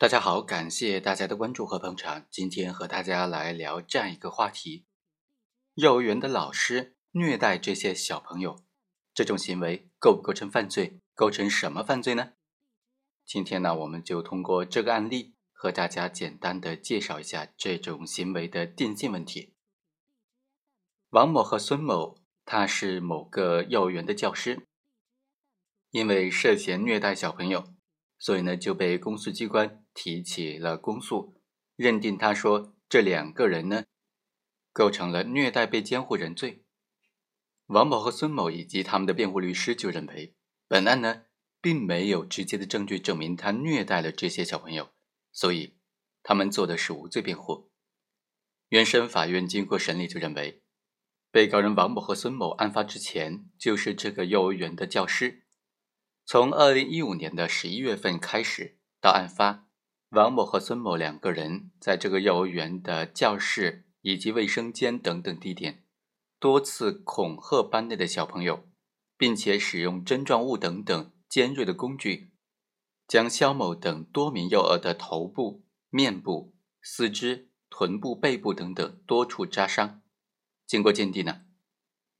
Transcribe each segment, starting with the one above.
大家好，感谢大家的关注和捧场。今天和大家来聊这样一个话题：幼儿园的老师虐待这些小朋友，这种行为构不构成犯罪？构成什么犯罪呢？今天呢，我们就通过这个案例和大家简单的介绍一下这种行为的定性问题。王某和孙某，他是某个幼儿园的教师，因为涉嫌虐待小朋友。所以呢，就被公诉机关提起了公诉，认定他说这两个人呢，构成了虐待被监护人罪。王某和孙某以及他们的辩护律师就认为，本案呢，并没有直接的证据证明他虐待了这些小朋友，所以他们做的是无罪辩护。原审法院经过审理就认为，被告人王某和孙某案发之前就是这个幼儿园的教师。从二零一五年的十一月份开始到案发，王某和孙某两个人在这个幼儿园的教室以及卫生间等等地点，多次恐吓班内的小朋友，并且使用针状物等等尖锐的工具，将肖某等多名幼儿的头部、面部、四肢、臀部、背部等等多处扎伤。经过鉴定呢，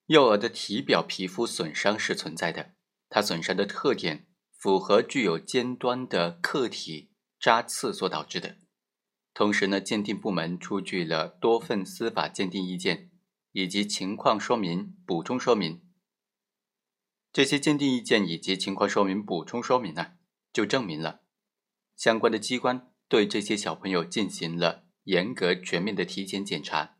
幼儿的体表皮肤损伤是存在的。它损伤的特点符合具有尖端的客体扎刺所导致的。同时呢，鉴定部门出具了多份司法鉴定意见以及情况说明、补充说明。这些鉴定意见以及情况说明、补充说明呢，就证明了相关的机关对这些小朋友进行了严格全面的体检检查。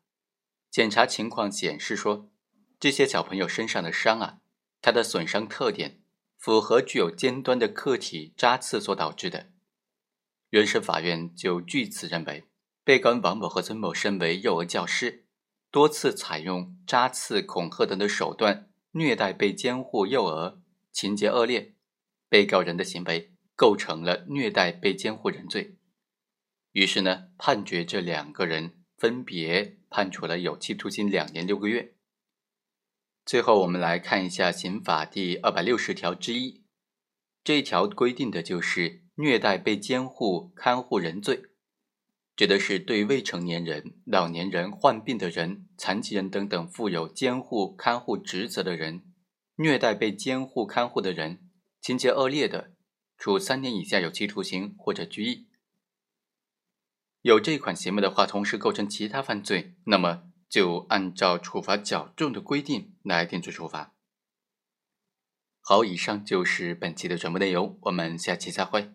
检查情况显示说，这些小朋友身上的伤啊。它的损伤特点符合具有尖端的客体扎刺所导致的，原审法院就据此认为，被告人王某和曾某身为幼儿教师，多次采用扎刺、恐吓等的手段虐待被监护幼儿，情节恶劣，被告人的行为构成了虐待被监护人罪。于是呢，判决这两个人分别判处了有期徒刑两年六个月。最后，我们来看一下刑法第二百六十条之一，这一条规定的就是虐待被监护看护人罪，指的是对未成年人、老年人、患病的人、残疾人等等负有监护看护职责的人，虐待被监护看护的人，情节恶劣的，处三年以下有期徒刑或者拘役。有这款行为的话，同时构成其他犯罪，那么。就按照处罚较重的规定来定罪处罚。好，以上就是本期的全部内容，我们下期再会。